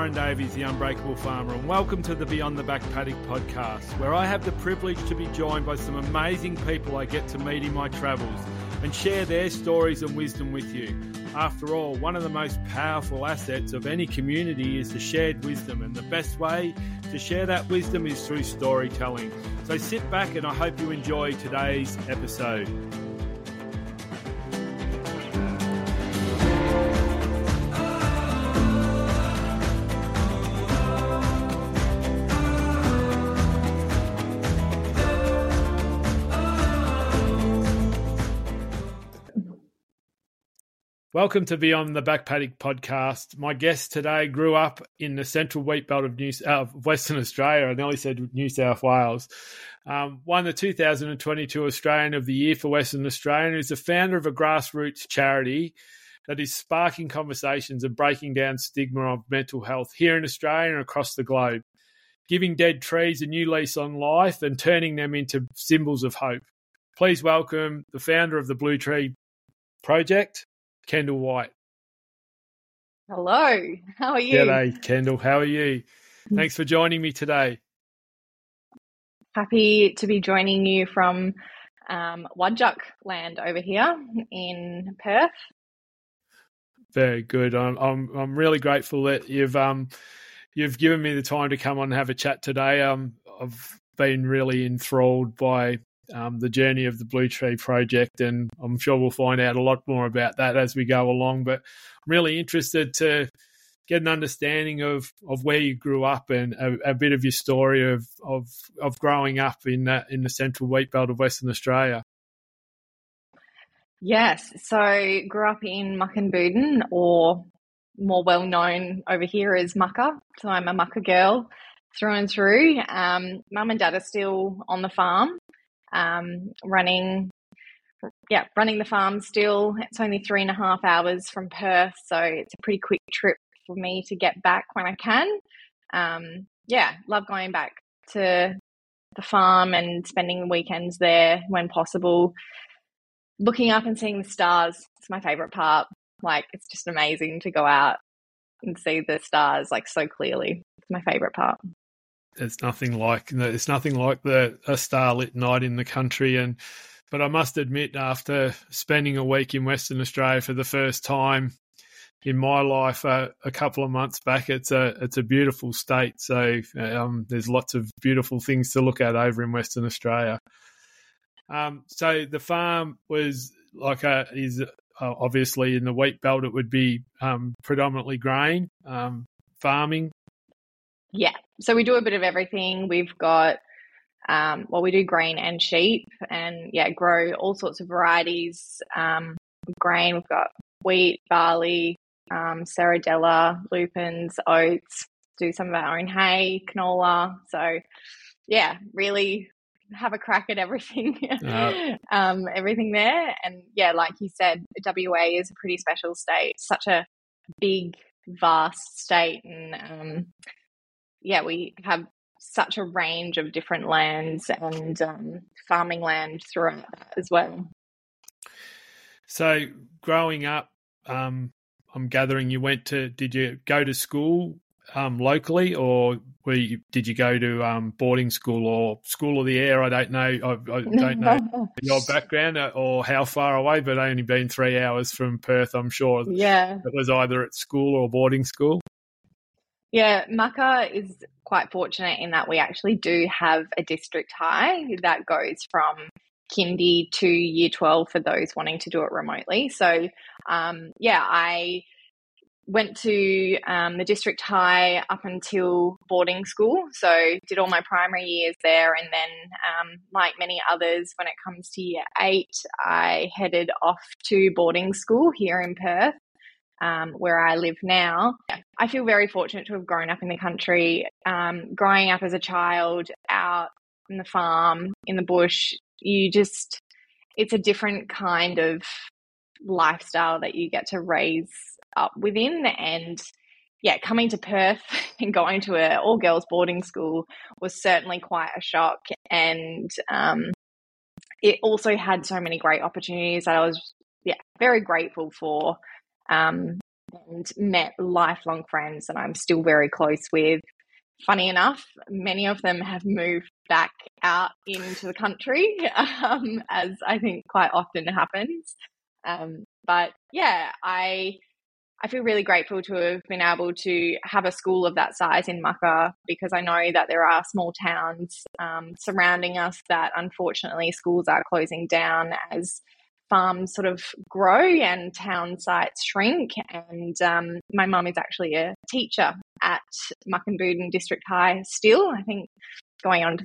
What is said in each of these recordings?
Warren Davies, the Unbreakable Farmer, and welcome to the Beyond the Back Paddock podcast, where I have the privilege to be joined by some amazing people I get to meet in my travels and share their stories and wisdom with you. After all, one of the most powerful assets of any community is the shared wisdom, and the best way to share that wisdom is through storytelling. So sit back and I hope you enjoy today's episode. Welcome to Beyond the Back Paddock podcast. My guest today grew up in the central wheat belt of New uh, Western Australia. I nearly said New South Wales. Um, won the 2022 Australian of the Year for Western Australia and is the founder of a grassroots charity that is sparking conversations and breaking down stigma of mental health here in Australia and across the globe, giving dead trees a new lease on life and turning them into symbols of hope. Please welcome the founder of the Blue Tree Project, Kendall White. Hello, how are you? G'day, Kendall. How are you? Thanks for joining me today. Happy to be joining you from um, Wadjuk land over here in Perth. Very good. I'm I'm I'm really grateful that you've um you've given me the time to come on and have a chat today. Um, I've been really enthralled by um, the journey of the Blue Tree Project, and I'm sure we'll find out a lot more about that as we go along. But I'm really interested to get an understanding of, of where you grew up and a, a bit of your story of, of of growing up in that in the central wheat belt of Western Australia. Yes, so grew up in Mukinbudin, or more well known over here as Mucka. So I'm a Mucka girl through and through. Um, Mum and Dad are still on the farm, um, running yeah running the farm still. It's only three and a half hours from perth so it's a pretty quick trip for me to get back when i can. Um, yeah love going back to the farm and spending weekends there when possible. Looking up and seeing the stars it's my favorite part. Like it's just amazing to go out and see the stars like so clearly. It's my favorite part it's nothing like it's nothing like the a starlit night in the country. And but I must admit after spending a week in Western Australia for the first time in my life uh, a couple of months back it's a it's a beautiful state. So um, there's lots of beautiful things to look at over in Western Australia. Um, so the farm was like a is uh, obviously in the wheat belt it would be um, predominantly grain um, farming. Yeah. So we do a bit of everything. We've got, um, well, we do grain and sheep and yeah, grow all sorts of varieties um, of grain. We've got wheat, barley, um, serradella, lupins, oats, do some of our own hay, canola. So yeah, really have a crack at everything, um, everything there. And yeah, like you said, WA is a pretty special state, such a big, vast state, and um, yeah, we have such a range of different lands and um, farming land throughout that as well. So, growing up, um, I'm gathering you went to. Did you go to school um, locally, or were you, did you go to um, boarding school or school of the air? I don't know. I, I don't know your background uh, or how far away, but I've only been three hours from Perth. I'm sure. Yeah, it was either at school or boarding school. Yeah, Mucka is quite fortunate in that we actually do have a district high that goes from kindy to year 12 for those wanting to do it remotely. So, um, yeah, I went to um, the district high up until boarding school. So, did all my primary years there. And then, um, like many others, when it comes to year eight, I headed off to boarding school here in Perth um, where I live now. I feel very fortunate to have grown up in the country. Um, growing up as a child out in the farm, in the bush, you just, it's a different kind of lifestyle that you get to raise up within. And yeah, coming to Perth and going to an all girls boarding school was certainly quite a shock. And um, it also had so many great opportunities that I was yeah very grateful for um, and met lifelong friends that I'm still very close with. Funny enough, many of them have moved back out into the country, um, as I think quite often happens. Um, but yeah, I I feel really grateful to have been able to have a school of that size in Mucka because I know that there are small towns um, surrounding us that unfortunately schools are closing down as farms sort of grow and town sites shrink. And um, my mum is actually a teacher at Mukinbudin District High still, I think going on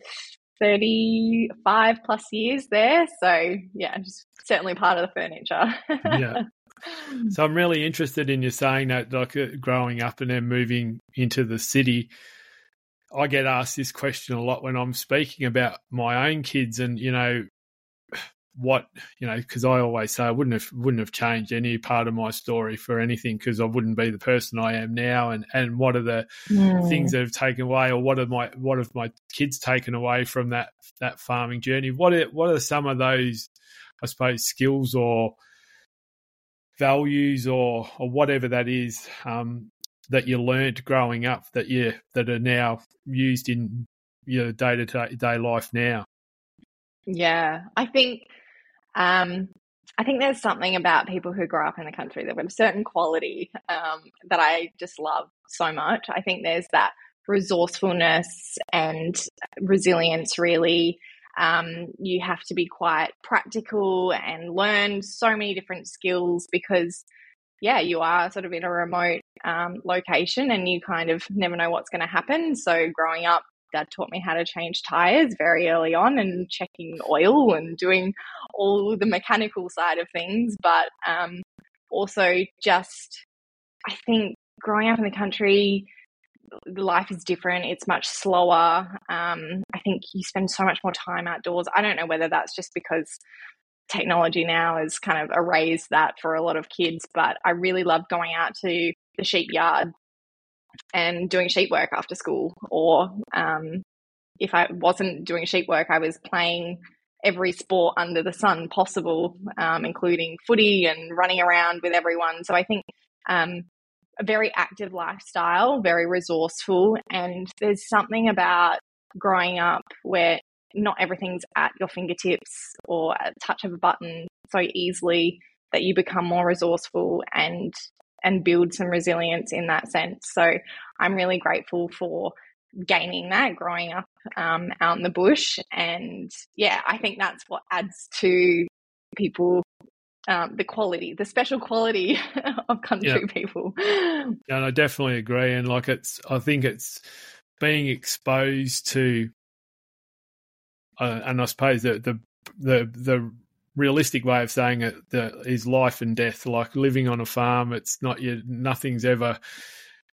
35 plus years there. So, yeah, just certainly part of the furniture. yeah. So I'm really interested in you saying that, like uh, growing up and then moving into the city. I get asked this question a lot when I'm speaking about my own kids, and you know, what you know because I always say I wouldn't have wouldn't have changed any part of my story for anything because I wouldn't be the person I am now. And and what are the mm. things that have taken away or what are my what have my kids taken away from that that farming journey? What are what are some of those I suppose skills or values or or whatever that is um, that you learned growing up that you that are now used in your day to day life now? Yeah I think um, I think there's something about people who grow up in the country that have a certain quality um, that I just love so much. I think there's that resourcefulness and resilience, really. Um, you have to be quite practical and learn so many different skills because, yeah, you are sort of in a remote um, location and you kind of never know what's going to happen. So, growing up dad taught me how to change tires very early on and checking oil and doing all the mechanical side of things. But um, also, just I think growing up in the country, life is different. It's much slower. Um, I think you spend so much more time outdoors. I don't know whether that's just because technology now has kind of erased that for a lot of kids, but I really love going out to the sheep yard and doing sheet work after school. Or um, if I wasn't doing sheet work, I was playing every sport under the sun possible, um, including footy and running around with everyone. So I think um, a very active lifestyle, very resourceful, and there's something about growing up where not everything's at your fingertips or at touch of a button so easily that you become more resourceful and and build some resilience in that sense. So I'm really grateful for gaining that growing up um, out in the bush. And yeah, I think that's what adds to people um, the quality, the special quality of country yeah. people. Yeah, and I definitely agree. And like it's, I think it's being exposed to, uh, and I suppose the the the the realistic way of saying it is life and death. Like living on a farm, it's not you. Nothing's ever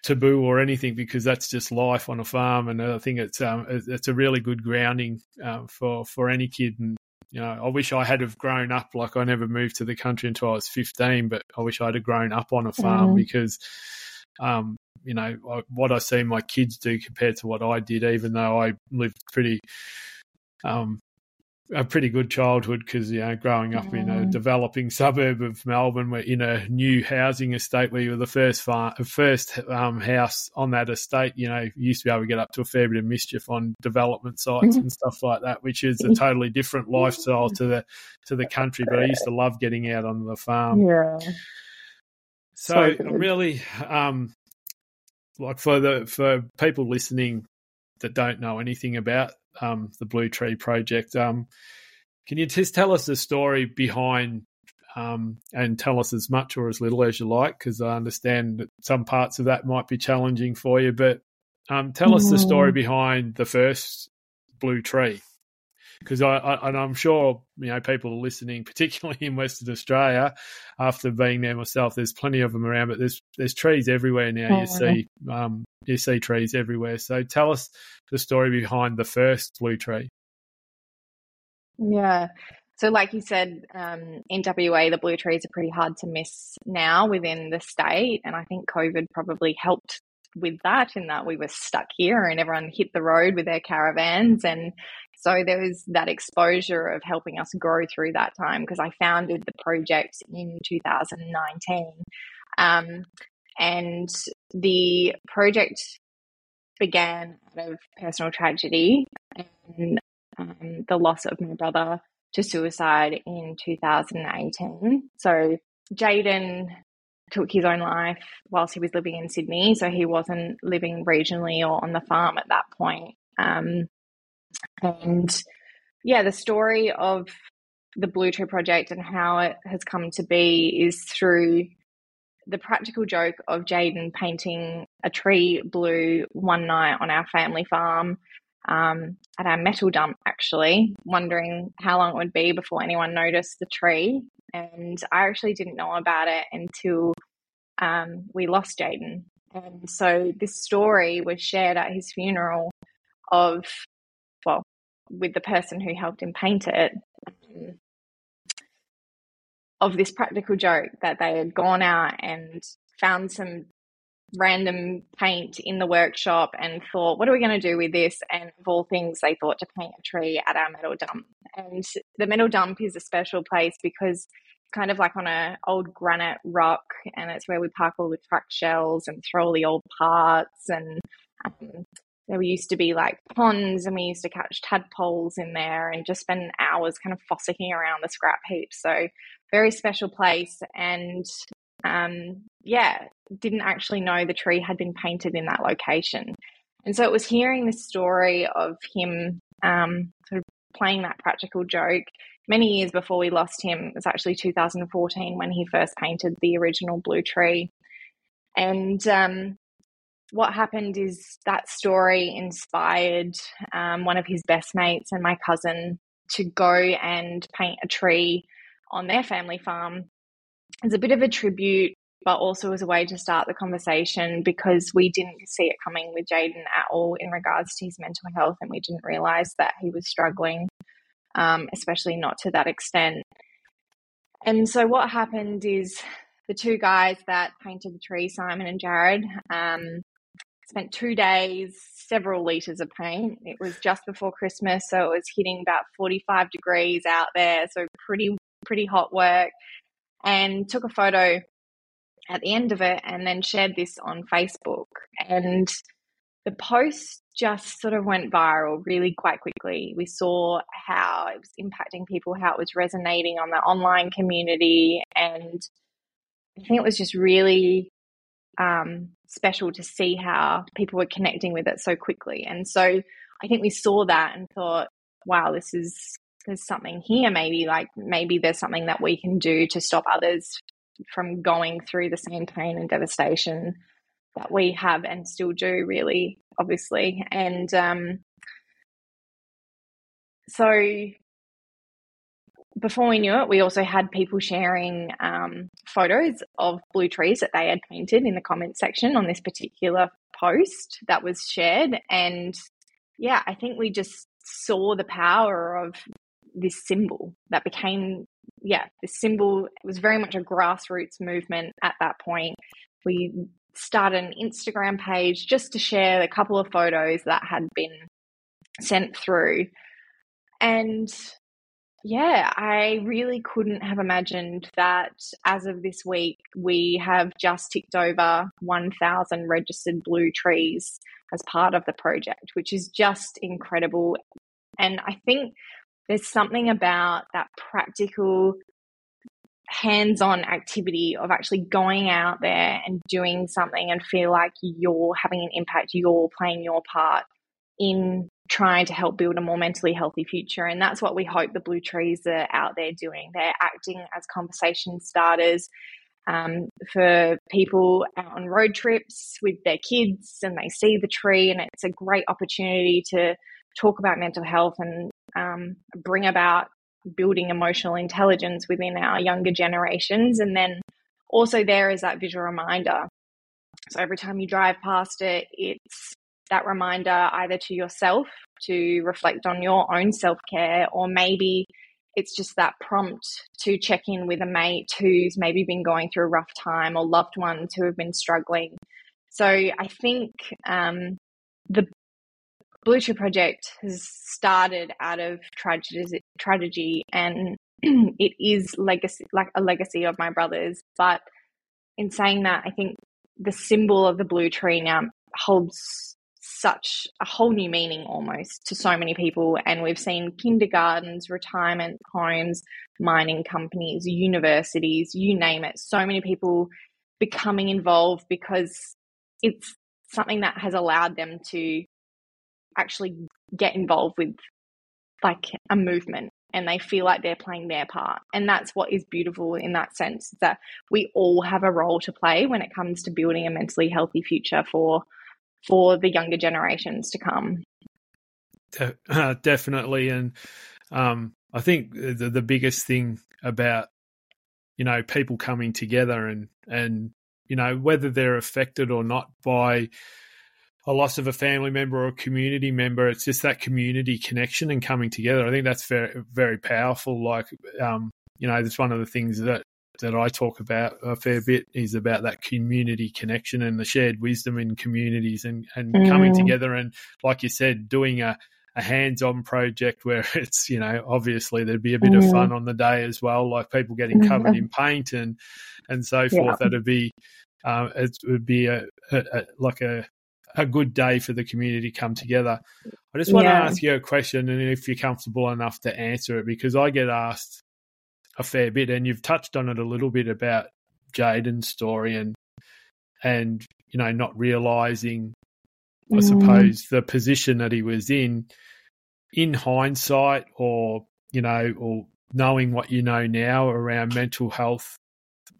taboo or anything because that's just life on a farm. And I think it's um it's a really good grounding uh, for for any kid. And you know, I wish I had have grown up like I never moved to the country until I was fifteen, but I wish I'd have grown up on a farm mm. because. Um, you know what I see my kids do compared to what I did, even though I lived pretty um, a pretty good childhood because you know growing up in a developing suburb of Melbourne, we're in a new housing estate where you were the first far, first um, house on that estate. You know, you used to be able to get up to a fair bit of mischief on development sites mm-hmm. and stuff like that, which is a totally different lifestyle to the to the country. But I used to love getting out on the farm. Yeah. So, so really, um, like for the for people listening that don't know anything about um, the Blue Tree Project. Um, can you just tell us the story behind um, and tell us as much or as little as you like? Because I understand that some parts of that might be challenging for you, but um, tell us the story mm. behind the first Blue Tree. Because I, I, and I'm sure you know people are listening, particularly in Western Australia. After being there myself, there's plenty of them around, but there's there's trees everywhere now. You see um, you see trees everywhere. So tell us the story behind the first blue tree. Yeah. So, like you said, um, in WA, the blue trees are pretty hard to miss now within the state. And I think COVID probably helped with that, in that we were stuck here and everyone hit the road with their caravans. And so there was that exposure of helping us grow through that time because I founded the project in 2019. Um, and the project began out of personal tragedy and um, the loss of my brother to suicide in 2018. So Jaden took his own life whilst he was living in Sydney, so he wasn't living regionally or on the farm at that point. Um, and yeah, the story of the Blue Tree Project and how it has come to be is through the practical joke of Jaden painting a tree blue one night on our family farm um, at our metal dump, actually, wondering how long it would be before anyone noticed the tree. And I actually didn't know about it until um, we lost Jaden. And so this story was shared at his funeral of, well, with the person who helped him paint it, of this practical joke that they had gone out and found some random paint in the workshop and thought, what are we going to do with this? And of all things, they thought to paint a tree at our metal dump. And the metal dump is a special place because it's kind of like on a old granite rock and it's where we park all the truck shells and throw all the old parts and um, there used to be like ponds and we used to catch tadpoles in there and just spend hours kind of fossicking around the scrap heap so very special place and um, yeah, didn't actually know the tree had been painted in that location. And so it was hearing the story of him um, sort of playing that practical joke many years before we lost him. It was actually 2014 when he first painted the original blue tree. And um, what happened is that story inspired um, one of his best mates and my cousin to go and paint a tree on their family farm as a bit of a tribute, but also as a way to start the conversation because we didn't see it coming with Jaden at all in regards to his mental health, and we didn't realize that he was struggling, um, especially not to that extent. And so, what happened is the two guys that painted the tree, Simon and Jared, um, spent two days, several liters of paint. It was just before Christmas, so it was hitting about 45 degrees out there, so pretty pretty hot work and took a photo at the end of it and then shared this on Facebook. And the post just sort of went viral really quite quickly. We saw how it was impacting people, how it was resonating on the online community. And I think it was just really um, special to see how people were connecting with it so quickly. And so I think we saw that and thought, wow, this is there's something here maybe like maybe there's something that we can do to stop others from going through the same pain and devastation that we have and still do really obviously and um, so before we knew it, we also had people sharing um, photos of blue trees that they had painted in the comment section on this particular post that was shared. And yeah, I think we just saw the power of this symbol that became yeah this symbol. It was very much a grassroots movement at that point. We started an instagram page just to share a couple of photos that had been sent through. And yeah, I really couldn't have imagined that as of this week, we have just ticked over 1,000 registered blue trees as part of the project, which is just incredible. And I think there's something about that practical hands-on activity of actually going out there and doing something and feel like you're having an impact you're playing your part in trying to help build a more mentally healthy future. And that's what we hope the blue trees are out there doing. They're acting as conversation starters um, for people out on road trips with their kids and they see the tree and it's a great opportunity to talk about mental health and um, bring about building emotional intelligence within our younger generations. And then also there is that visual reminder. So every time you drive past it, it's that reminder either to yourself to reflect on your own self care, or maybe it's just that prompt to check in with a mate who's maybe been going through a rough time or loved ones who have been struggling. So I think um, the Blue Tree Project has started out of tragedy, tragedy and it is legacy, like a legacy of my brother's. But in saying that, I think the symbol of the blue tree now holds such a whole new meaning almost to so many people. And we've seen kindergartens, retirement homes, mining companies, universities, you name it. So many people becoming involved because it's something that has allowed them to actually get involved with like a movement and they feel like they're playing their part. And that's what is beautiful in that sense that we all have a role to play when it comes to building a mentally healthy future for for the younger generations to come. Uh, definitely, and um, I think the, the biggest thing about you know people coming together and and you know whether they're affected or not by a loss of a family member or a community member it's just that community connection and coming together i think that's very very powerful like um, you know it's one of the things that that I talk about a fair bit is about that community connection and the shared wisdom in communities and, and mm. coming together and like you said, doing a, a hands-on project where it's you know obviously there'd be a bit mm. of fun on the day as well, like people getting covered in paint and and so forth. Yeah. That'd be um, it would be a, a, a, like a a good day for the community to come together. I just want yeah. to ask you a question, and if you're comfortable enough to answer it, because I get asked a fair bit, and you've touched on it a little bit about Jaden's story and and you know not realizing, I mm. suppose, the position that he was in in hindsight, or you know, or knowing what you know now around mental health.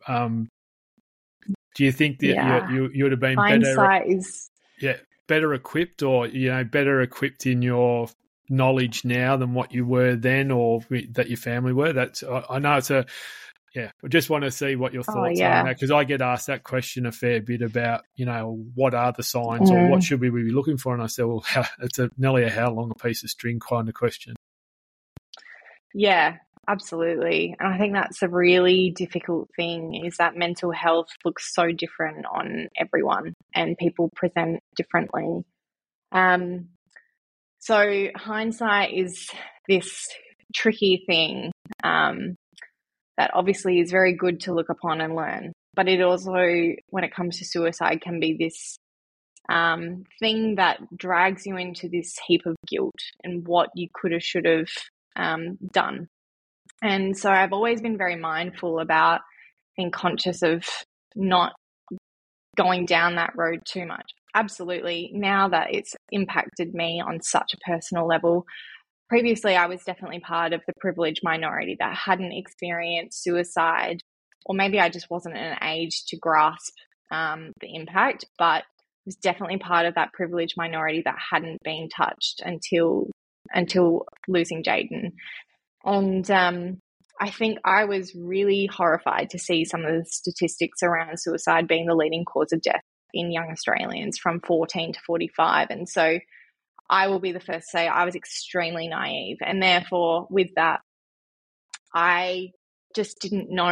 Um, do you think that yeah. you, you, you would have been hindsight better? Is... Yeah, better equipped, or you know, better equipped in your knowledge now than what you were then or that your family were? That's I know it's a yeah. I just want to see what your oh, thoughts oh, yeah. are because I get asked that question a fair bit about you know what are the signs mm. or what mm. should we be looking for, and I say, well, how, it's a nearly a how long a piece of string kind of question. Yeah, absolutely. And I think that's a really difficult thing is that mental health looks so different on everyone and people present differently. Um, so hindsight is this tricky thing um, that obviously is very good to look upon and learn, but it also, when it comes to suicide, can be this um, thing that drags you into this heap of guilt and what you could have, should have um, done. And so I've always been very mindful about being conscious of not going down that road too much absolutely. Now that it's impacted me on such a personal level, previously I was definitely part of the privileged minority that hadn't experienced suicide, or maybe I just wasn't in an age to grasp um, the impact, but was definitely part of that privileged minority that hadn't been touched until until losing Jaden. And um, I think I was really horrified to see some of the statistics around suicide being the leading cause of death in young Australians from 14 to 45. And so I will be the first to say I was extremely naive. And therefore, with that, I just didn't know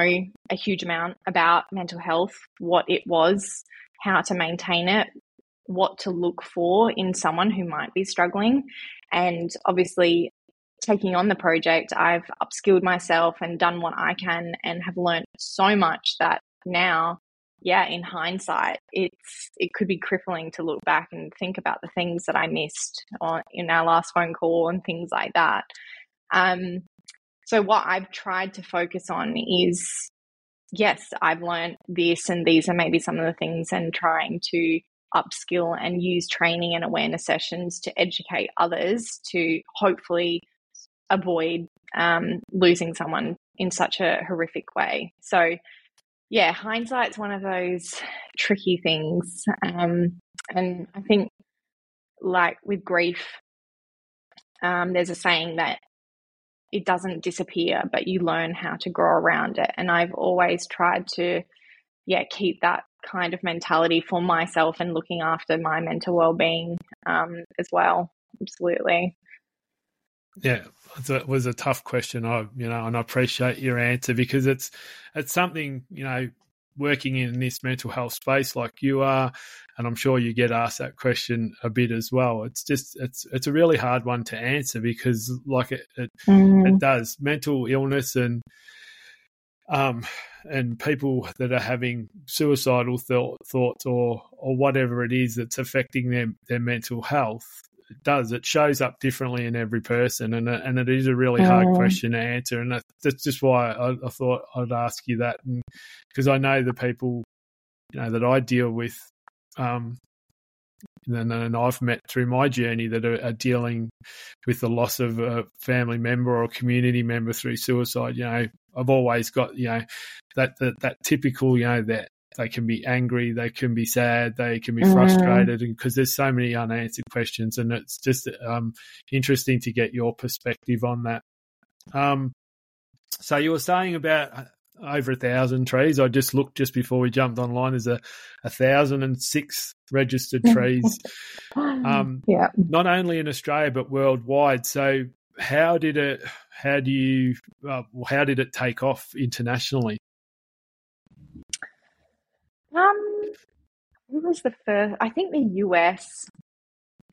a huge amount about mental health, what it was, how to maintain it, what to look for in someone who might be struggling. And obviously, taking on the project, I've upskilled myself and done what I can and have learned so much that now yeah, in hindsight, it's it could be crippling to look back and think about the things that I missed on in our last phone call and things like that. Um, so what I've tried to focus on is, yes, I've learned this, and these are maybe some of the things, and trying to upskill and use training and awareness sessions to educate others to hopefully avoid um, losing someone in such a horrific way. So yeah, hindsight's one of those tricky things. Um, and I think, like with grief, um, there's a saying that it doesn't disappear, but you learn how to grow around it. And I've always tried to, yeah, keep that kind of mentality for myself and looking after my mental well being um, as well. Absolutely. Yeah, it was a tough question. I, you know, and I appreciate your answer because it's it's something you know working in this mental health space like you are, and I'm sure you get asked that question a bit as well. It's just it's it's a really hard one to answer because like it it, mm. it does mental illness and um, and people that are having suicidal th- thoughts or or whatever it is that's affecting their their mental health it does it shows up differently in every person and and it is a really hard mm. question to answer and that's just why I, I thought I'd ask you that because I know the people you know that I deal with um, and, and I've met through my journey that are, are, dealing with the loss of a family member or a community member through suicide. You know, I've always got you know that that, that typical you know that they can be angry, they can be sad, they can be mm. frustrated, because there's so many unanswered questions, and it's just um, interesting to get your perspective on that. Um, so you were saying about over a thousand trees. I just looked just before we jumped online. There's a, a thousand and six registered trees. um, yeah. Not only in Australia but worldwide. So how did it? How do you? Uh, how did it take off internationally? Um, who was the first? I think the US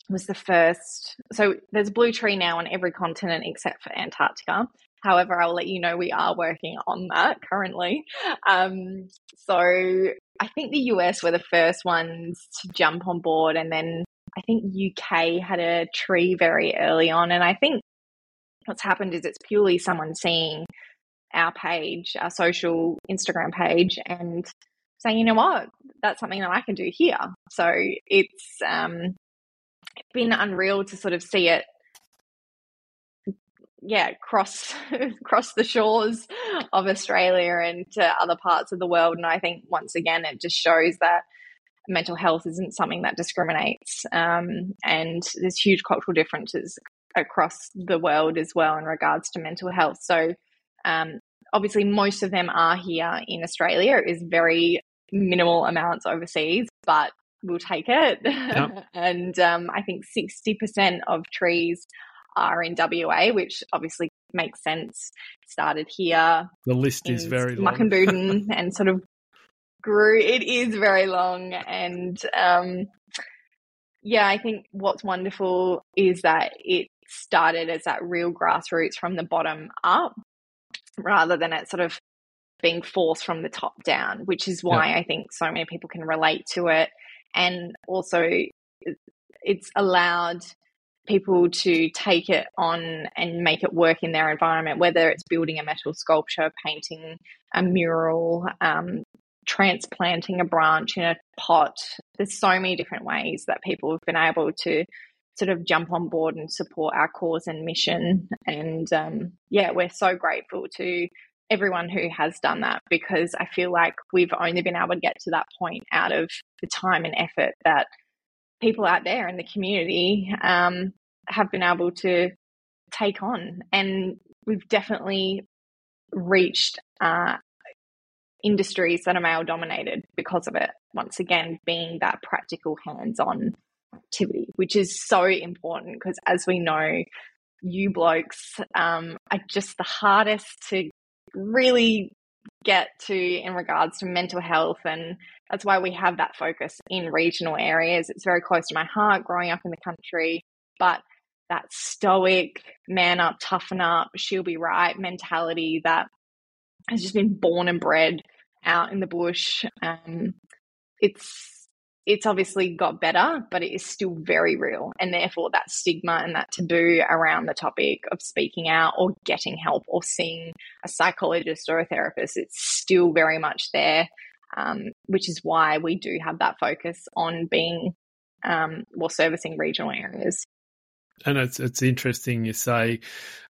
was the first. So there's blue tree now on every continent except for Antarctica. However, I'll let you know we are working on that currently. Um, so I think the US were the first ones to jump on board, and then I think UK had a tree very early on. And I think what's happened is it's purely someone seeing our page, our social Instagram page, and saying, you know what, that's something that I can do here. So it's um, been unreal to sort of see it yeah, cross cross the shores of Australia and to other parts of the world. And I think once again, it just shows that mental health isn't something that discriminates, um, and there's huge cultural differences across the world as well in regards to mental health. So, um, obviously, most of them are here in Australia. It is very minimal amounts overseas, but we'll take it. Yep. and um, I think 60% of trees are in WA, which obviously makes sense. Started here. The list is very long. Buden and sort of grew. It is very long. And um, yeah, I think what's wonderful is that it started as that real grassroots from the bottom up rather than it sort of being forced from the top down, which is why yeah. I think so many people can relate to it. And also, it's allowed people to take it on and make it work in their environment, whether it's building a metal sculpture, painting a mural, um, transplanting a branch in a pot. There's so many different ways that people have been able to sort of jump on board and support our cause and mission. And um, yeah, we're so grateful to everyone who has done that because I feel like we've only been able to get to that point out of the time and effort that people out there in the community um, have been able to take on. And we've definitely reached uh, industries that are male dominated because of it. Once again, being that practical hands on activity, which is so important because, as we know, you blokes um, are just the hardest to really get to in regards to mental health and that's why we have that focus in regional areas. It's very close to my heart growing up in the country but that stoic man up toughen up she'll be right mentality that has just been born and bred out in the bush um, it's it's obviously got better, but it is still very real. And therefore, that stigma and that taboo around the topic of speaking out or getting help or seeing a psychologist or a therapist, it's still very much there, um, which is why we do have that focus on being um, or servicing regional areas. And it's it's interesting you say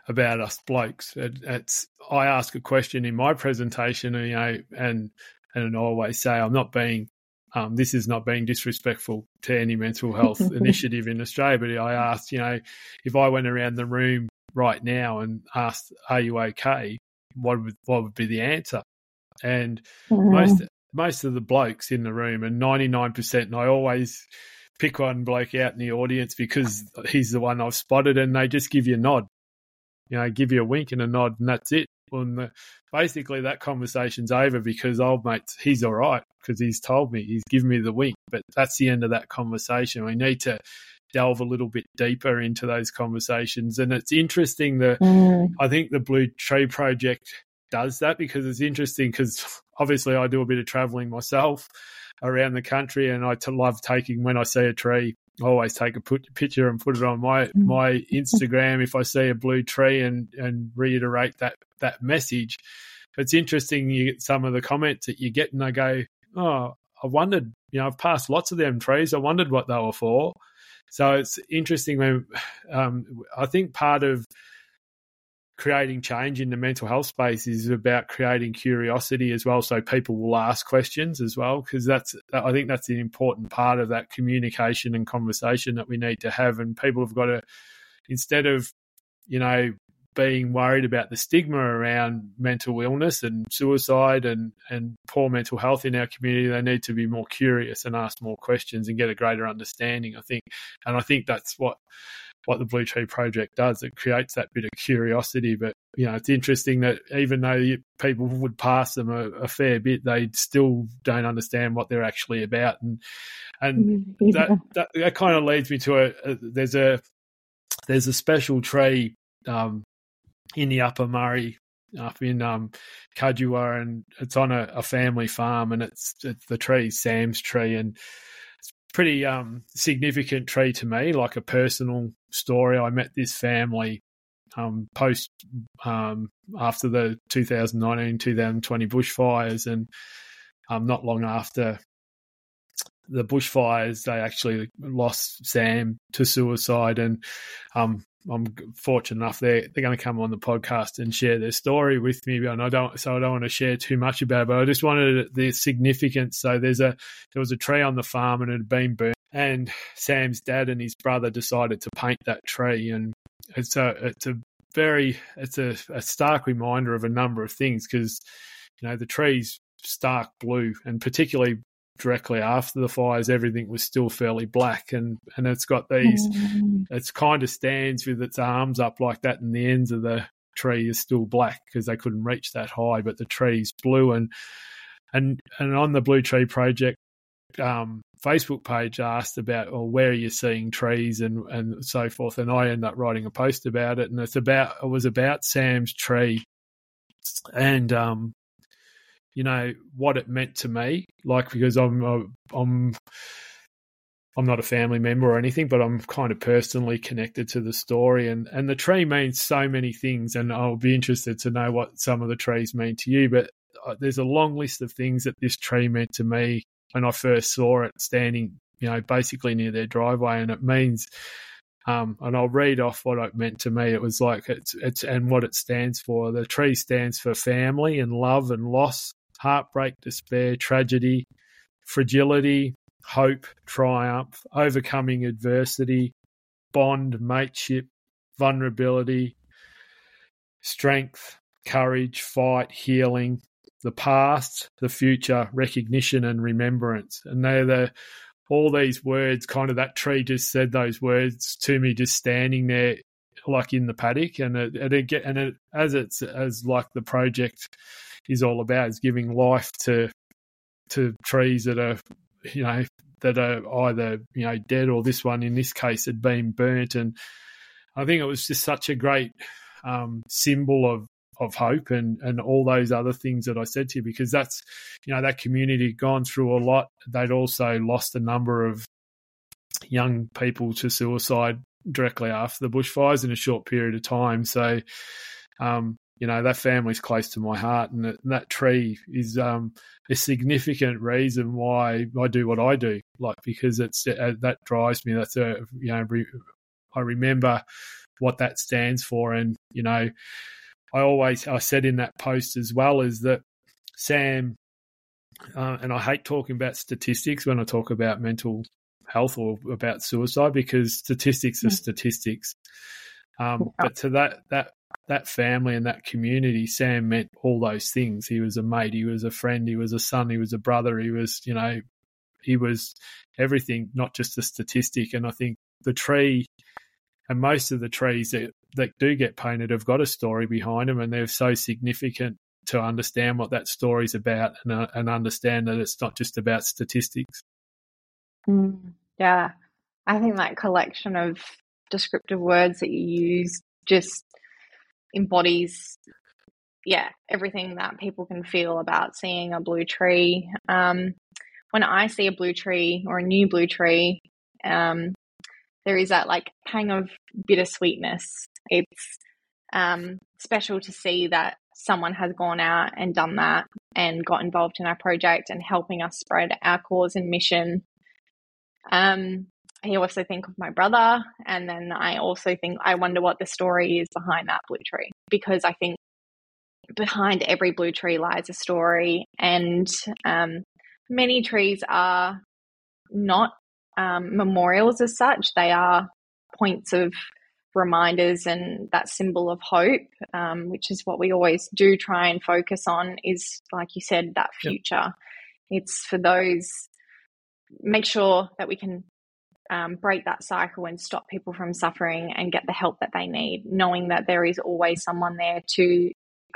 about us blokes. It, it's I ask a question in my presentation, you know, and and I always say I'm not being um, this is not being disrespectful to any mental health initiative in Australia, but I asked, you know, if I went around the room right now and asked, "Are you okay?" What would what would be the answer? And mm-hmm. most most of the blokes in the room, and ninety nine percent, and I always pick one bloke out in the audience because he's the one I've spotted, and they just give you a nod, you know, give you a wink and a nod, and that's it. And the, basically, that conversation's over because old mate, he's all right because he's told me, he's given me the wink. But that's the end of that conversation. We need to delve a little bit deeper into those conversations. And it's interesting that mm. I think the Blue Tree Project does that because it's interesting because obviously I do a bit of traveling myself around the country and I love taking when I see a tree I always take a put, picture and put it on my mm. my Instagram if I see a blue tree and and reiterate that that message. It's interesting you get some of the comments that you get and I go, oh, I wondered, you know, I've passed lots of them trees. I wondered what they were for. So it's interesting when um, I think part of creating change in the mental health space is about creating curiosity as well so people will ask questions as well because that's i think that's an important part of that communication and conversation that we need to have and people have got to instead of you know being worried about the stigma around mental illness and suicide and, and poor mental health in our community, they need to be more curious and ask more questions and get a greater understanding, I think. And I think that's what what the Blue Tree Project does. It creates that bit of curiosity. But you know, it's interesting that even though you, people would pass them a, a, fair bit, they still don't understand what they're actually about. And and mm, yeah. that, that, that kind of leads me to a, a, there's a there's a special tree um, in the Upper Murray up in um, and it's on a, a family farm, and it's, it's the tree Sam's tree, and it's pretty um, significant tree to me, like a personal story. I met this family um, post um, after the 2019 2020 bushfires, and um, not long after the bushfires, they actually lost Sam to suicide, and um, I'm fortunate enough they're they're going to come on the podcast and share their story with me. And I don't, so I don't want to share too much about it, but I just wanted the significance. So there's a there was a tree on the farm and it had been burnt, and Sam's dad and his brother decided to paint that tree, and it's a it's a very it's a, a stark reminder of a number of things because you know the tree's stark blue and particularly directly after the fires, everything was still fairly black, and and it's got these. Mm. It's kind of stands with its arms up like that, and the ends of the tree is still black because they couldn't reach that high, but the tree's blue, and and and on the Blue Tree Project um, Facebook page asked about, well, where are you seeing trees and and so forth, and I ended up writing a post about it, and it's about it was about Sam's tree, and um, you know what it meant to me like because i'm i'm i'm not a family member or anything but i'm kind of personally connected to the story and and the tree means so many things and i'll be interested to know what some of the trees mean to you but uh, there's a long list of things that this tree meant to me when i first saw it standing you know basically near their driveway and it means um, and I'll read off what it meant to me. It was like it's it's and what it stands for. The tree stands for family and love and loss, heartbreak, despair, tragedy, fragility, hope, triumph, overcoming adversity, bond, mateship, vulnerability, strength, courage, fight, healing, the past, the future, recognition, and remembrance. And they're the all these words, kind of that tree just said those words to me, just standing there, like in the paddock, and it, and it get and it as it's as like the project is all about is giving life to to trees that are you know that are either you know dead or this one in this case had been burnt. And I think it was just such a great um, symbol of of hope and and all those other things that I said to you because that's you know that community gone through a lot. They'd also lost a number of young people to suicide directly after the bushfires in a short period of time. So um, you know that family's close to my heart, and that, and that tree is um, a significant reason why I do what I do. Like because it's uh, that drives me. That's a you know re, I remember what that stands for, and you know I always I said in that post as well is that Sam, uh, and I hate talking about statistics when I talk about mental health or about suicide because statistics are mm. statistics. Um, but to that that that family and that community, Sam meant all those things. He was a mate, he was a friend, he was a son, he was a brother, he was, you know, he was everything, not just a statistic. And I think the tree and most of the trees that, that do get painted have got a story behind them and they're so significant to understand what that story's about and, uh, and understand that it's not just about statistics. Mm, yeah. I think that collection of descriptive words that you use just embodies yeah, everything that people can feel about seeing a blue tree. Um, when I see a blue tree or a new blue tree, um, there is that like pang of bittersweetness. It's um, special to see that someone has gone out and done that and got involved in our project and helping us spread our cause and mission. Um, I also think of my brother, and then I also think I wonder what the story is behind that blue tree because I think behind every blue tree lies a story, and um, many trees are not um, memorials as such; they are points of reminders and that symbol of hope, um, which is what we always do try and focus on. Is like you said, that future. Yep. It's for those. Make sure that we can um, break that cycle and stop people from suffering and get the help that they need, knowing that there is always someone there to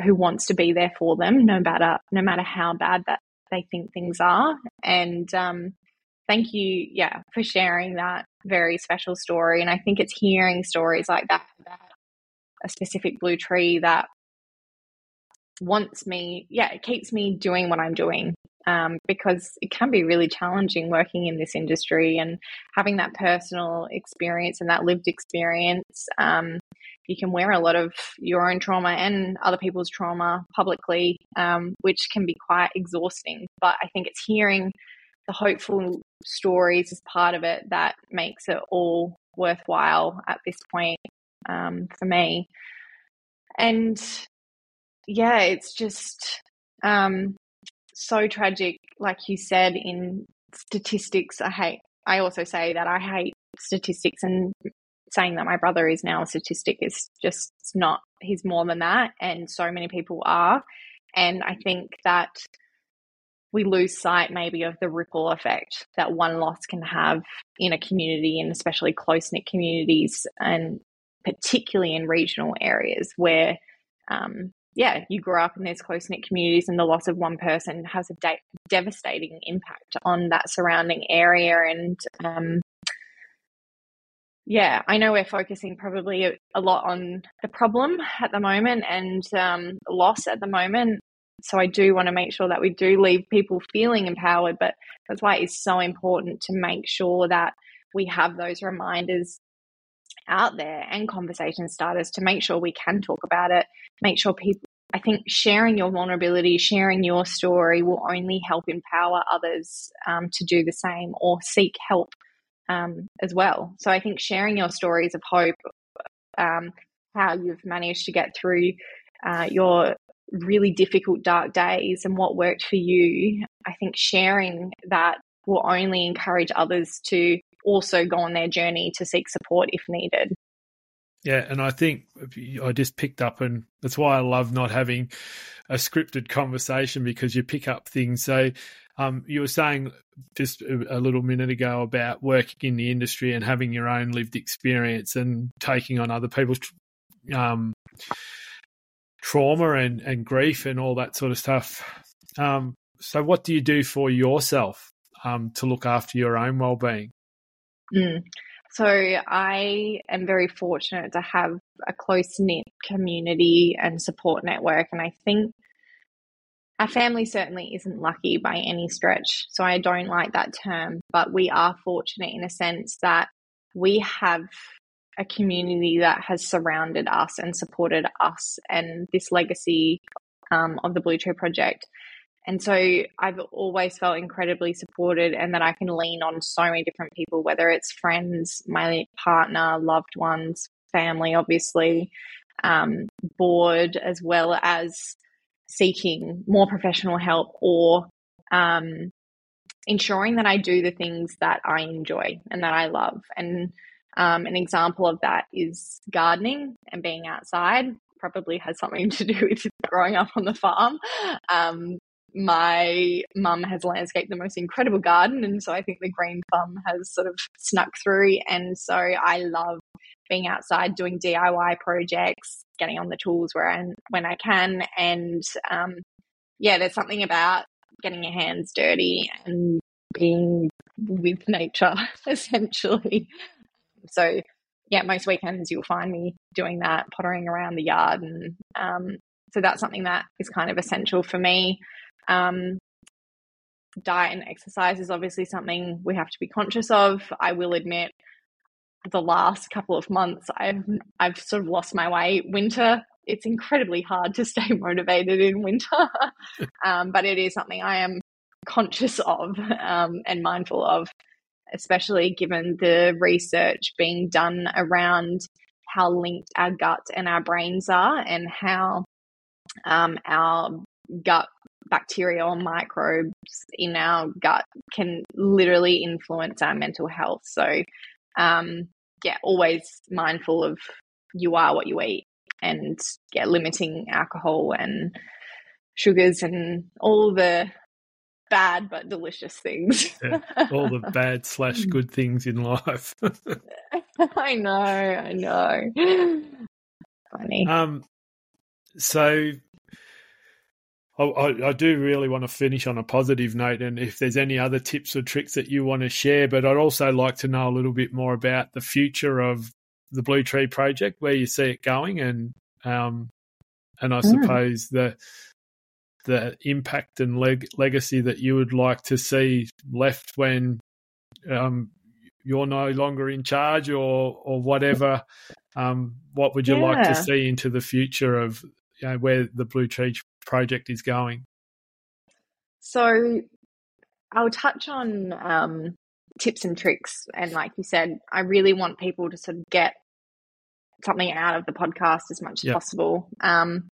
who wants to be there for them, no matter no matter how bad that they think things are. And um, thank you, yeah, for sharing that very special story. And I think it's hearing stories like that about a specific blue tree that wants me, yeah, it keeps me doing what I'm doing um, because it can be really challenging working in this industry and having that personal experience and that lived experience. Um, you can wear a lot of your own trauma and other people's trauma publicly, um, which can be quite exhausting. But I think it's hearing the hopeful stories as part of it that makes it all worthwhile at this point um, for me. And yeah, it's just um, so tragic, like you said, in statistics. I hate, I also say that I hate statistics and saying that my brother is now a statistic is just not, he's more than that. And so many people are. And I think that we lose sight maybe of the ripple effect that one loss can have in a community and especially close knit communities and particularly in regional areas where um, yeah, you grow up in these close knit communities, and the loss of one person has a de- devastating impact on that surrounding area. And um, yeah, I know we're focusing probably a, lot on the problem at the moment and um, loss at the moment. So I do want to make sure that we do leave people feeling empowered, but that's why it's so important to make sure that we have those reminders out there and conversation starters to make sure we can talk about it, make sure people I think sharing your vulnerability, sharing your story will only help empower others um, to do the same or seek help um, as well. So I think sharing your stories of hope, um, how you've managed to get through uh, your really difficult, dark days and what worked for you, I think sharing that will only encourage others to also go on their journey to seek support if needed. Yeah, and I think I just picked up, and that's why I love not having a scripted conversation because you pick up things. So, um, you were saying just a, little minute ago about working in the industry and having your own lived experience and taking on other people's um, trauma and, and grief and all that sort of stuff. Um, so, what do you do for yourself um, to look after your own well being? Mm. So I am very fortunate to have a close knit community and support network. And I think our family certainly isn't lucky by any stretch. So I don't like that term, but we are fortunate in a sense that we have a community that has surrounded us and supported us and this legacy um, of the Blue Tree Project. And so I've always felt incredibly supported and that I can lean on so many different people, whether it's friends, my partner, loved ones, family, obviously, um, board, as well as seeking more professional help or um, ensuring that I do the things that I enjoy and that I love. And um, an example of that is gardening and being outside. Probably has something to do with growing up on the farm. Um, my mum has landscaped the most incredible garden and so i think the green thumb has sort of snuck through. And so i love being outside doing diy projects getting on the tools where when i can. And um, yeah there's something about getting your hands dirty and being with nature essentially. So yeah most weekends you'll find me doing that pottering around the yard and um, so that's something that is kind of essential for me. Um, diet and exercise is obviously something we have to be conscious of. I will admit, the last couple of months, I've I've sort of lost my way. Winter, it's incredibly hard to stay motivated in winter, um, but it is something I am conscious of um, and mindful of, especially given the research being done around how linked our gut and our brains are, and how um, our gut bacteria or microbes in our gut can literally influence our mental health. So, um, yeah, always mindful of you are what you eat and yeah, limiting alcohol and sugars and all the bad but delicious things. yeah, all the bad slash good things in life. I know, I know. Funny. Um, so I, I, do really want to finish on a positive note, and if there's any other tips or tricks that you want to share, but I'd also like to know a little bit more about the future of the Blue Tree Project, where you see it going, and um, and I mm. suppose the the impact and leg- legacy that you would like to see left when um, you're no longer in charge, or or whatever. Um, what would you yeah. like to see into the future of you know, where the Blue Tree project is going? So I'll touch on um, tips and tricks. And like you said, I really want people to sort of get something out of the podcast as much as yep. possible. Um,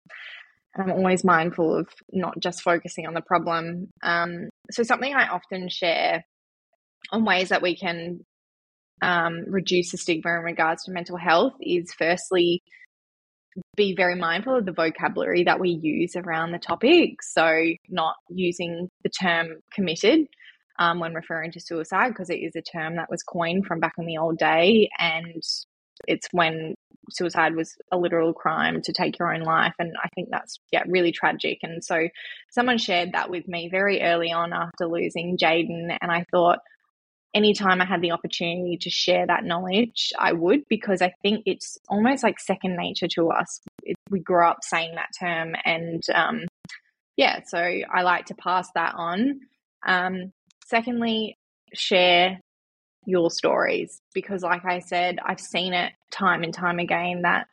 I'm always mindful of not just focusing on the problem. Um, so, something I often share on ways that we can um, reduce the stigma in regards to mental health is firstly be very mindful of the vocabulary that we use around the topic. So, not using the term committed um, when referring to suicide, because it is a term that was coined from back in the old day. And it's when suicide was a literal crime to take your own life. And I think that's, yeah, really tragic. And so, someone shared that with me very early on after losing Jaden. And I thought, anytime I had the opportunity to share that knowledge, I would because I think it's almost like second nature to us. It, we grew up saying that term, and um, yeah, so I like to pass that on. Um, secondly, share your stories because, like I said, I've seen it time and time again that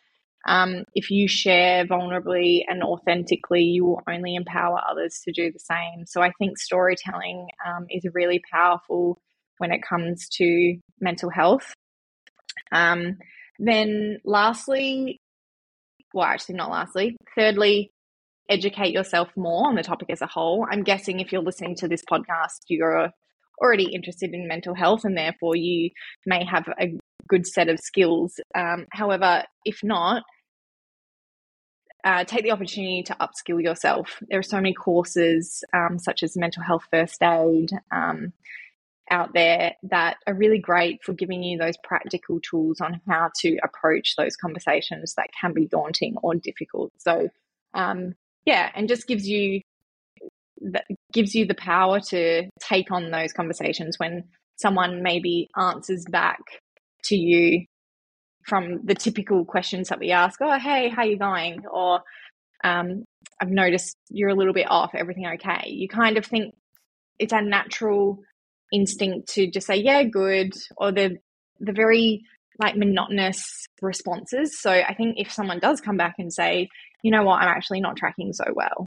um, if you share vulnerably and authentically, you will only empower others to do the same. So I think storytelling um, is a really powerful when it comes to mental health. Um, then, lastly, well, actually, not lastly, thirdly, educate yourself more on the topic as a whole. I'm guessing if you're listening to this podcast, you're already interested in mental health and therefore you may have a good set of skills. Um, however, if not, uh, take the opportunity to upskill yourself. There are so many courses, um, such as mental health first aid, um, out there that are really great for giving you those practical tools on how to approach those conversations that can be daunting or difficult. So, um, yeah, and just gives you that gives you the power to take on those conversations when someone maybe answers back to you from the typical questions that we ask. Oh, hey, how you going? Or um, I've noticed you're a little bit off. Everything okay? You kind of think it's a natural instinct to just say yeah good or the the very like monotonous responses. So i think if someone does come back and say you know what? I'm actually not tracking so well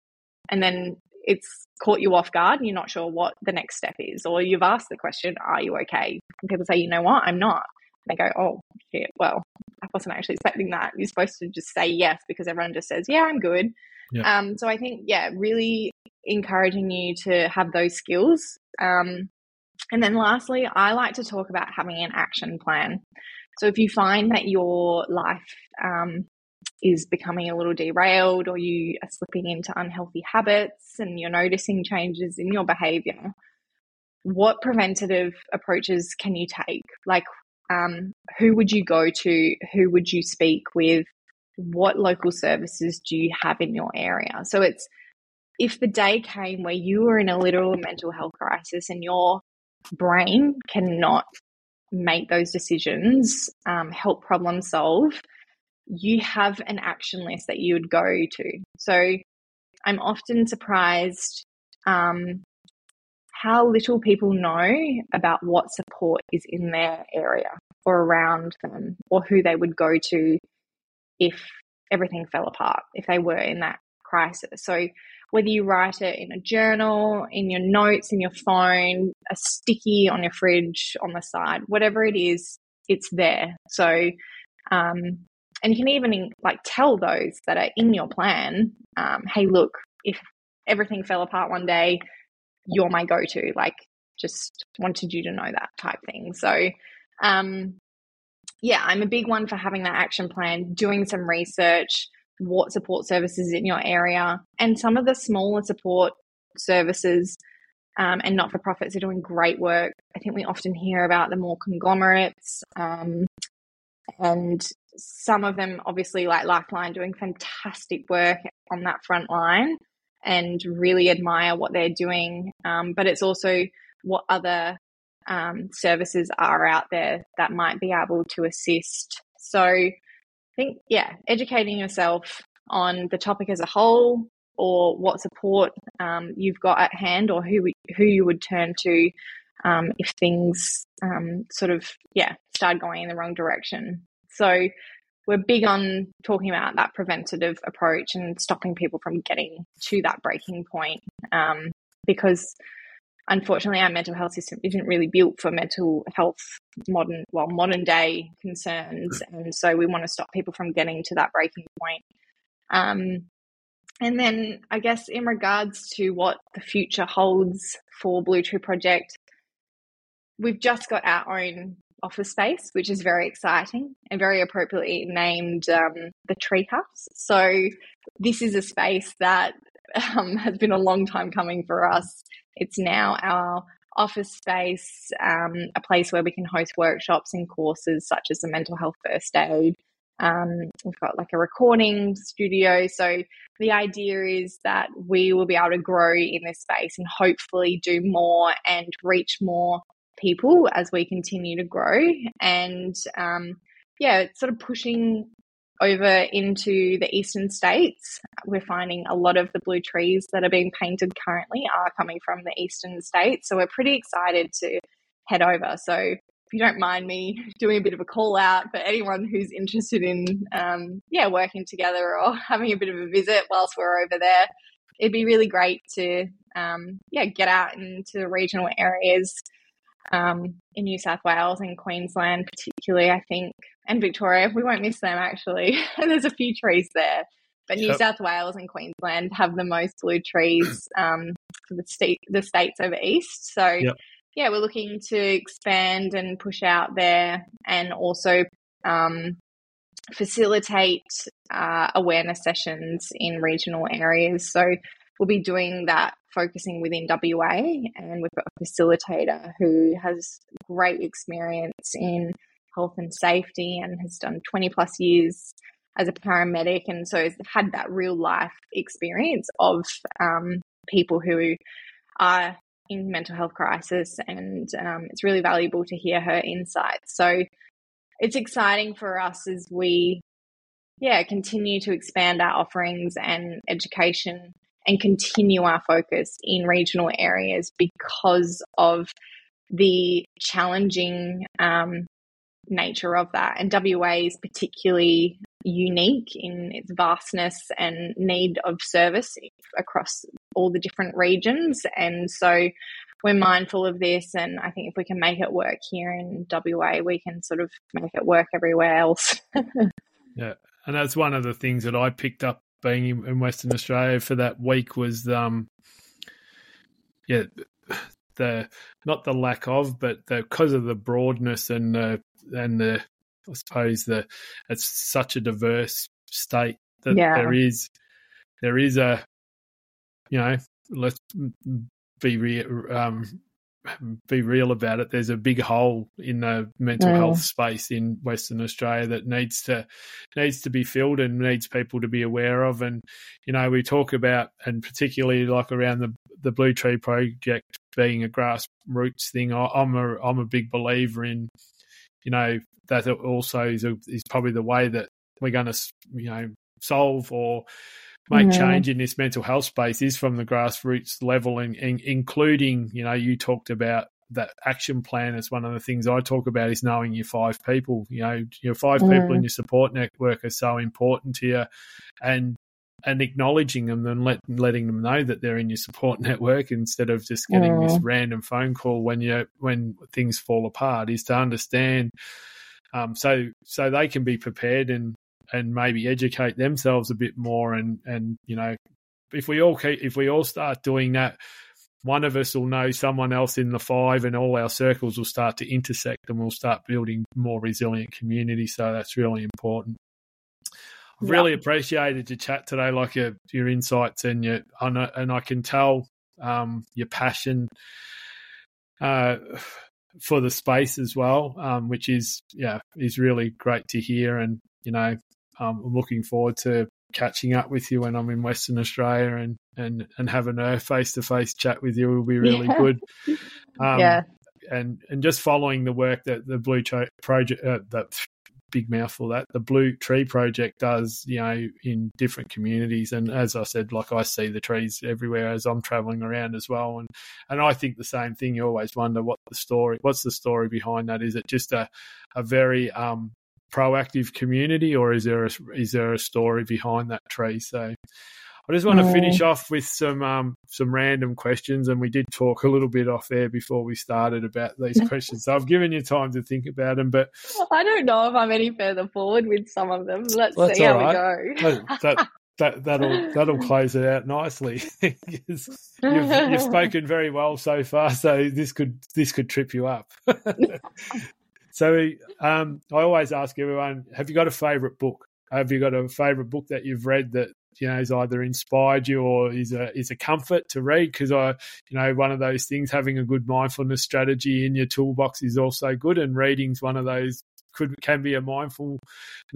and then it's caught you off guard and you're not sure what the next step is or you've asked the question are you okay? And people say you know what? I'm not. And they go oh shit. Well i wasn't actually expecting that. You're supposed to just say yes because everyone just says yeah i'm good. Yeah. um so i think yeah really encouraging you to have those skills. Um and then lastly, I like to talk about having an action plan. So if you find that your life um, is becoming a little derailed or you are slipping into unhealthy habits and you're noticing changes in your behavior, what preventative approaches can you take? Like, um, who would you go to? Who would you speak with? What local services do you have in your area? So it's if the day came where you were in a literal mental health crisis and you're brain cannot make those decisions, um, help problem solve, you have an action list that you would go to. So I'm often surprised um, how little people know about what support is in their area or around them or who they would go to if everything fell apart, if they were in that crisis. So whether you write it in a journal, in your notes, in your phone, a sticky on your fridge, on the side, whatever it is, it's there. So, um, and you can even like tell those that are in your plan, um, hey, look, if everything fell apart one day, you're my go-to. Like, just wanted you to know that type thing. So, um, yeah, I'm a big one for having that action plan, doing some research, what support services in your area, and some of the smaller support services um, and not for profits are doing great work. I think we often hear about the more conglomerates, um, and some of them, obviously, like Lifeline, doing fantastic work on that front line and really admire what they're doing. Um, but it's also what other um, services are out there that might be able to assist. So think, yeah, educating yourself on the topic as a whole or what support um, you've got at hand or who, who you would turn to um, if things um, sort of, yeah, start going in the wrong direction. So we're big on talking about that preventative approach and stopping people from getting to that breaking point um, because unfortunately our mental health system isn't really built for mental health modern well modern day concerns. And so we want to stop people from getting to that breaking point. Um, and then i guess in regards to what the future holds for blue tree project we've just got our own office space which is very exciting and very appropriately named um, the tree house. So this is a space that um, has been a long time coming for us it's now our office space, um, a place where we can host workshops and courses such as the mental health first aid. Um, we've got like a recording studio. So the idea is that we will be able to grow in this space and hopefully do more and reach more people as we continue to grow. And um, yeah, it's sort of pushing over into the eastern states. We're finding a lot of the blue trees that are being painted currently are coming from the eastern states. So we're pretty excited to head over. So if you don't mind me doing a bit of a call out for anyone who's interested in, um, yeah, working together or having a bit of a visit whilst we're over there, it'd be really great to, um, yeah, get out into regional areas um, in New South Wales and Queensland, particularly, I think, and Victoria. We won't miss them actually. There's a few trees there. But New yep. South Wales and Queensland have the most blue trees um, for the, state, the states over east. So, yep. yeah, we're looking to expand and push out there and also um, facilitate uh, awareness sessions in regional areas. So, we'll be doing that focusing within WA, and we've got a facilitator who has great experience in health and safety and has done 20 plus years as a paramedic, and so has had that real life experience of um, people who are in mental health crisis, and um, it's really valuable to hear her insights. So it's exciting for us as we yeah continue to expand our offerings and education and continue our focus in regional areas because of the challenging um, nature of that. And WA is particularly unique in its vastness and need of service across all the different regions. And so we're mindful of this. And I think if we can make it work here in WA, we can sort of make it work everywhere else. yeah. And that's one of the things that I picked up being in Western Australia for that week was um yeah the not the lack of but because of the broadness and the and the I suppose the it's such a diverse state that yeah. there is there is a you know let's be re, um, be real about it. There's a big hole in the mental mm. health space in Western Australia that needs to needs to be filled and needs people to be aware of. And you know, we talk about and particularly like around the the Blue Tree Project being a grassroots thing. I, I'm a I'm a big believer in you know that also is a, is probably the way that we're going to you know solve or make change in this mental health space is from the grassroots level, and, and including you know you talked about that action plan is one of the things I talk about is knowing your five people. You know, your five people Mm. in your support network are so important to you, and and acknowledging them and let, letting them know that they're in your support network instead of just getting this Mm. random phone call when you when things fall apart is to understand um, so so they can be prepared and and maybe educate themselves a bit more and and you know if we all keep if we all start doing that one of us will know someone else in the five and all our circles will start to intersect and we'll start building more resilient community so that's really important I've Yeah. really appreciated your chat today, like your your insights and your and I, and I can tell um, your passion uh, for the space as well, um, which is yeah is really great to hear. And you know, um, I'm looking forward to catching up with you when I'm in Western Australia and and and having a face to face chat with you will be really Yeah. good. Um, yeah. and and just following the work that the Blue Project, uh, that big mouthful that the Blue Tree Project does, you know, in different communities. And as I said, like I see the trees everywhere as I'm traveling around as well. And and I think the same thing. You always wonder what the story, what's the story behind that? Is it just a a very um, proactive community, or is there a, is there a story behind that tree? So. I just want to finish off with some um, some random questions, and we did talk a little bit off air before we started about these questions. So I've given you time to think about them, but I don't know if I'm any further forward with some of them. Let's That's see how all we go. that, that that'll that'll close it out nicely. you've, you've spoken very well so far, so this could this could trip you up. so um, I always ask everyone: Have you got a favourite book? Have you got a favourite book that you've read that you know has either inspired you or is a is a comfort to read? Because I, you know, one of those things having a good mindfulness strategy in your toolbox is also good, and reading's one of those could can be a mindfulness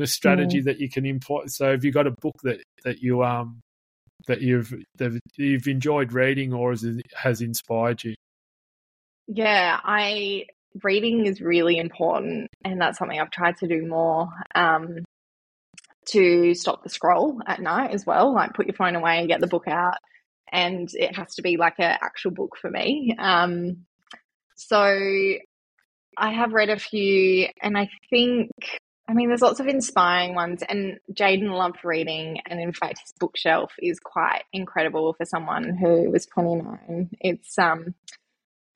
strategy that you can employ. So, have you've got a book that that you um that you've that you've enjoyed reading or has has inspired you? Yeah, I reading is really important, and that's something I've tried to do more. Um, to stop the scroll at night as well, like put your phone away and get the book out, and it has to be like an actual book for me. Um, so I have read a few, and I think. I mean, there's lots of inspiring ones, and Jaden loved reading, and in fact, his bookshelf is quite incredible for someone who was 29. It's um,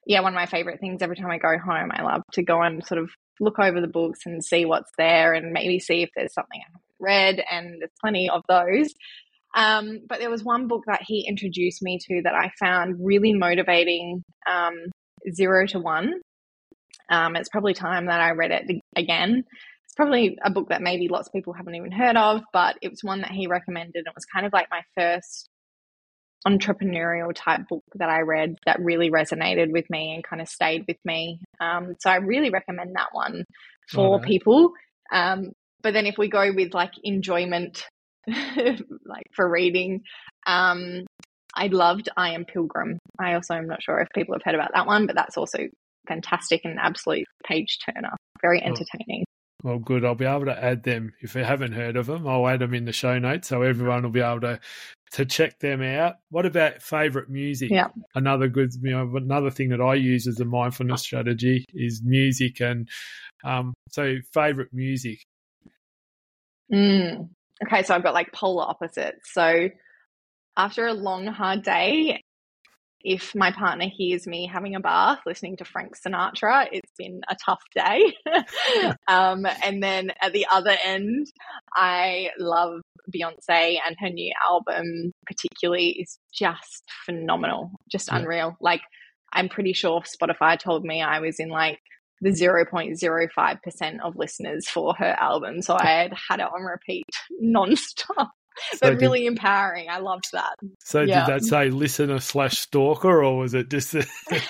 yeah, one of my favorite things. Every time I go home, I love to go and sort of look over the books and see what's there, and maybe see if there's something I read, and there's plenty of those. Um, but there was one book that he introduced me to that I found really motivating. Um, Zero to One. Um, it's probably time that I read it again. It's probably a book that maybe lots of people haven't even heard of, but it was one that he recommended. It was kind of like my first entrepreneurial type book that I read that really resonated with me and kind of stayed with me. Um, so I really recommend that one for Righto. people. Um, but then if we go with like enjoyment, like for reading, um, I loved I Am Pilgrim. I also am not sure if people have heard about that one, but that's also fantastic and absolute page turner. Very Oh. entertaining. Well, good. I'll be able to add them if you haven't heard of them. I'll add them in the show notes so everyone will be able to to check them out. What about favorite music? Yeah. Another good, you know, another thing that I use as a mindfulness strategy is music, and um, so favorite music. Mm. Okay, so I've got like polar opposites. So after a long, hard day, if my partner hears me having a bath listening to Frank Sinatra, it's been a tough day. um, and then at the other end, I love Beyonce and her new album, particularly, is just phenomenal, just Yeah. unreal. Like, I'm pretty sure Spotify told me I was in like the 0.05% of listeners for her album. So I had had it on repeat nonstop. So But did- really empowering. I loved that. So yeah. did that say listener slash stalker, or was it just a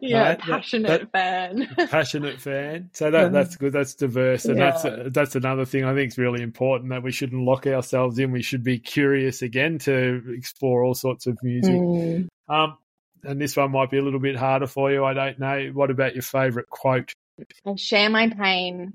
yeah, Right, that- passionate fan. passionate fan? So that that's good. That's diverse, and that's Yeah. that's another thing I think is really important that we shouldn't lock ourselves in. We should be curious again to explore all sorts of music. Mm. Um, and this one might be a little bit harder for you. I don't know. What about your favourite quote? I share my pain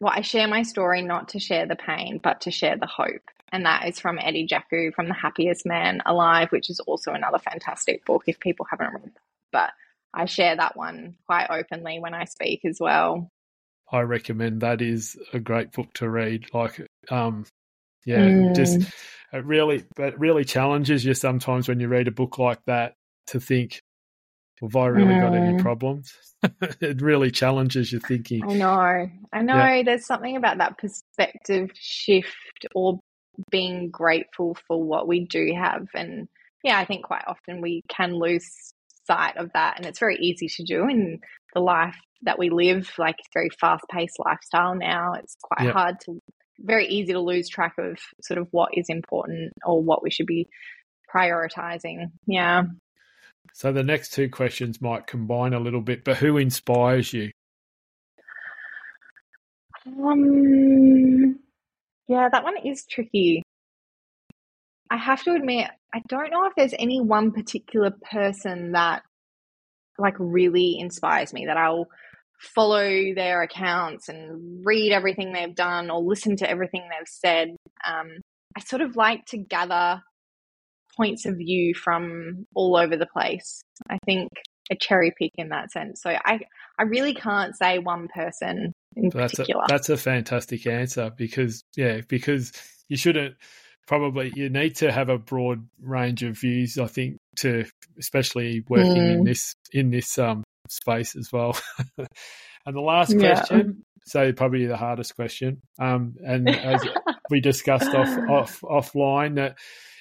well, I share my story not to share the pain, but to share the hope. And that is from Eddie Jaku from The Happiest Man Alive, which is also another fantastic book if people haven't read that. But I share that one quite openly when I speak as well. I recommend that is a great book to read. Like, um, yeah, mm. just it really, but really challenges you sometimes when you read a book like that to think, well, have I really mm. got any mm. problems? it really challenges your thinking. I know, I know. Yeah. There's something about that perspective shift or being grateful for what we do have, and yeah, I think quite often we can lose sight of that, and it's very easy to do in the life that we live. Like very fast paced lifestyle now. It's quite hard to very easy to lose track of sort of what is important or what we should be prioritizing. Yeah. So the next two questions might combine a little bit, but who inspires you? Um, yeah, that one is tricky. I have to admit, I don't know if there's any one particular person that like really inspires me that I'll follow their accounts and read everything they've done or listen to everything they've said. Um, I sort of like to gather points of view from all over the place. I think a cherry pick in that sense. So I, I really can't say one person in that's particular. A, that's a fantastic answer because yeah, because you shouldn't probably you need to have a broad range of views. I think to especially working mm. in this in this um space as well. and the last question, yeah. so probably the hardest question, um, and as we discussed off off offline that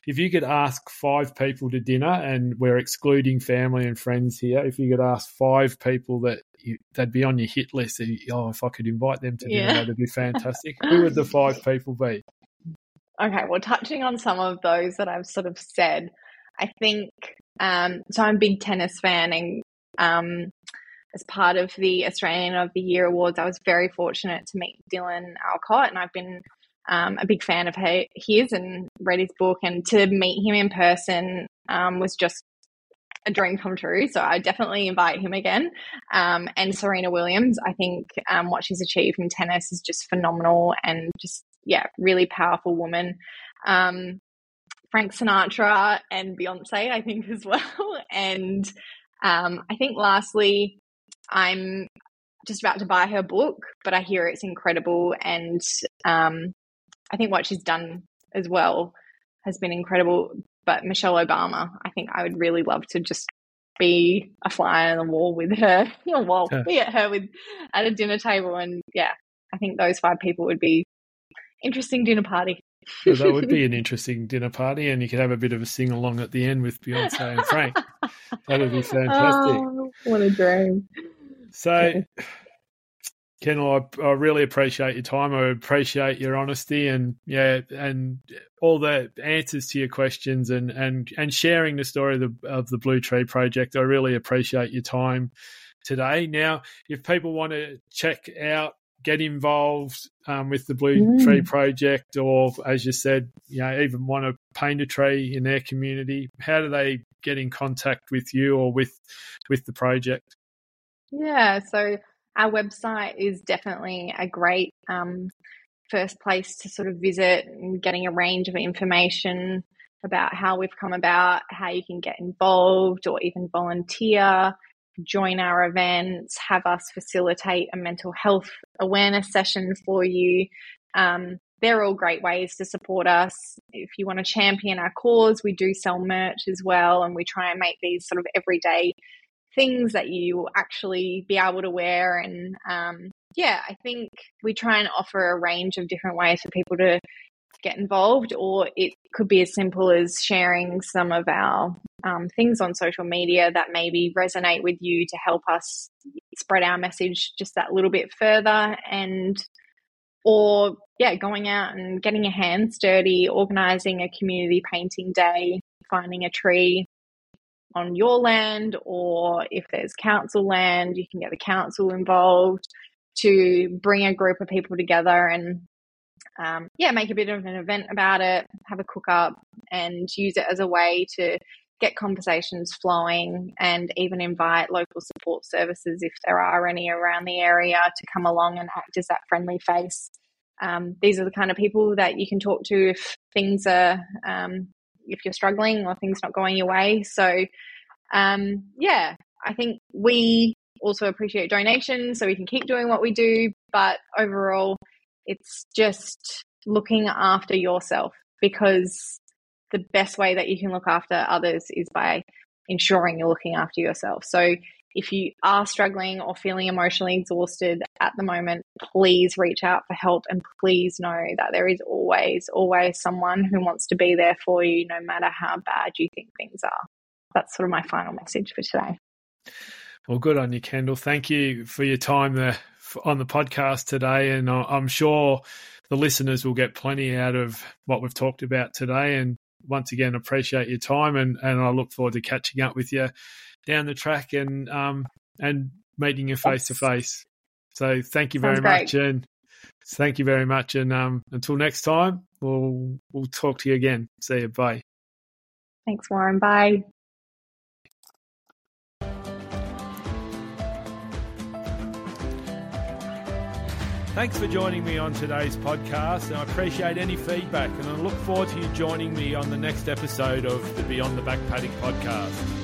if you could ask five people to dinner, and we're excluding family and friends here, if you could ask five people that you, they'd be on your hit list, oh, if I could invite them to dinner, yeah. that'd be fantastic. Who would the five people be? Okay, well, touching on some of those that I've sort of said, I think um, so. I'm a big tennis fan, and um, as part of the Australian of the Year awards, I was very fortunate to meet Dylan Alcott, and I've been um, a big fan of his and read his book. And to meet him in person um, was just a dream come true. So I definitely invite him again. Um, and Serena Williams, I think um, what she's achieved in tennis is just phenomenal and just, yeah, really powerful woman. Um, Frank Sinatra and Beyonce, I think, as well. And um, I think lastly, I'm just about to buy her book, but I hear it's incredible. And um, I think what she's done as well has been incredible. But Michelle Obama, I think I would really love to just be a fly on the wall with her, well, be at her with at a dinner table, and yeah, I think those five people would be interesting dinner party. well, that would be an interesting dinner party, and you could have a bit of a sing along at the end with Beyonce and Frank. that would be fantastic. Oh, what a dream! So, Kendall, I, I, really appreciate your time. I appreciate your honesty and yeah, and all the answers to your questions and and and sharing the story of the of the Blue Tree Project. I really appreciate your time today. Now, if people want to check out, get involved um, with the Blue mm. Tree Project, or as you said, you know, even want to paint a tree in their community, how do they get in contact with you or with with the project? Yeah, so our website is definitely a great um, first place to sort of visit and getting a range of information about how we've come about, how you can get involved or even volunteer, join our events, have us facilitate a mental health awareness session for you. Um, they're all great ways to support us. If you want to champion our cause, we do sell merch as well, and we try and make these sort of everyday things that you actually be able to wear. And um, yeah, I think we try and offer a range of different ways for people to get involved, or it could be as simple as sharing some of our um, things on social media that maybe resonate with you to help us spread our message just that little bit further and or yeah going out and getting your hands dirty organizing a community painting day finding a tree on your land, or if there's council land, you can get the council involved to bring a group of people together and um, yeah, make a bit of an event about it, have a cook up, and use it as a way to get conversations flowing and even invite local support services if there are any around the area to come along and act as that friendly face. Um, these are the kind of people that you can talk to if things are, um, if you're struggling or things not going your way. So, um, yeah, I think we also appreciate donations so we can keep doing what we do. But overall, it's just looking after yourself because the best way that you can look after others is by ensuring you're looking after yourself. So if you are struggling or feeling emotionally exhausted at the moment, please reach out for help and please know that there is always, always someone who wants to be there for you no matter how bad you think things are. That's sort of my final message for today. Well, good on you, Kendall. Thank you for your time there on the podcast today. And I'm sure the listeners will get plenty out of what we've talked about today. And once again, appreciate your time. And, and I look forward to catching up with you down the track and, um, and meeting you face to face. So thank you very much. And thank you very much. And um, until next time, we'll, we'll talk to you again. See you. Bye. Thanks, Warren. Bye. Thanks for joining me on today's podcast, and I appreciate any feedback. And I look forward to you joining me on the next episode of the Beyond the Back Paddock podcast.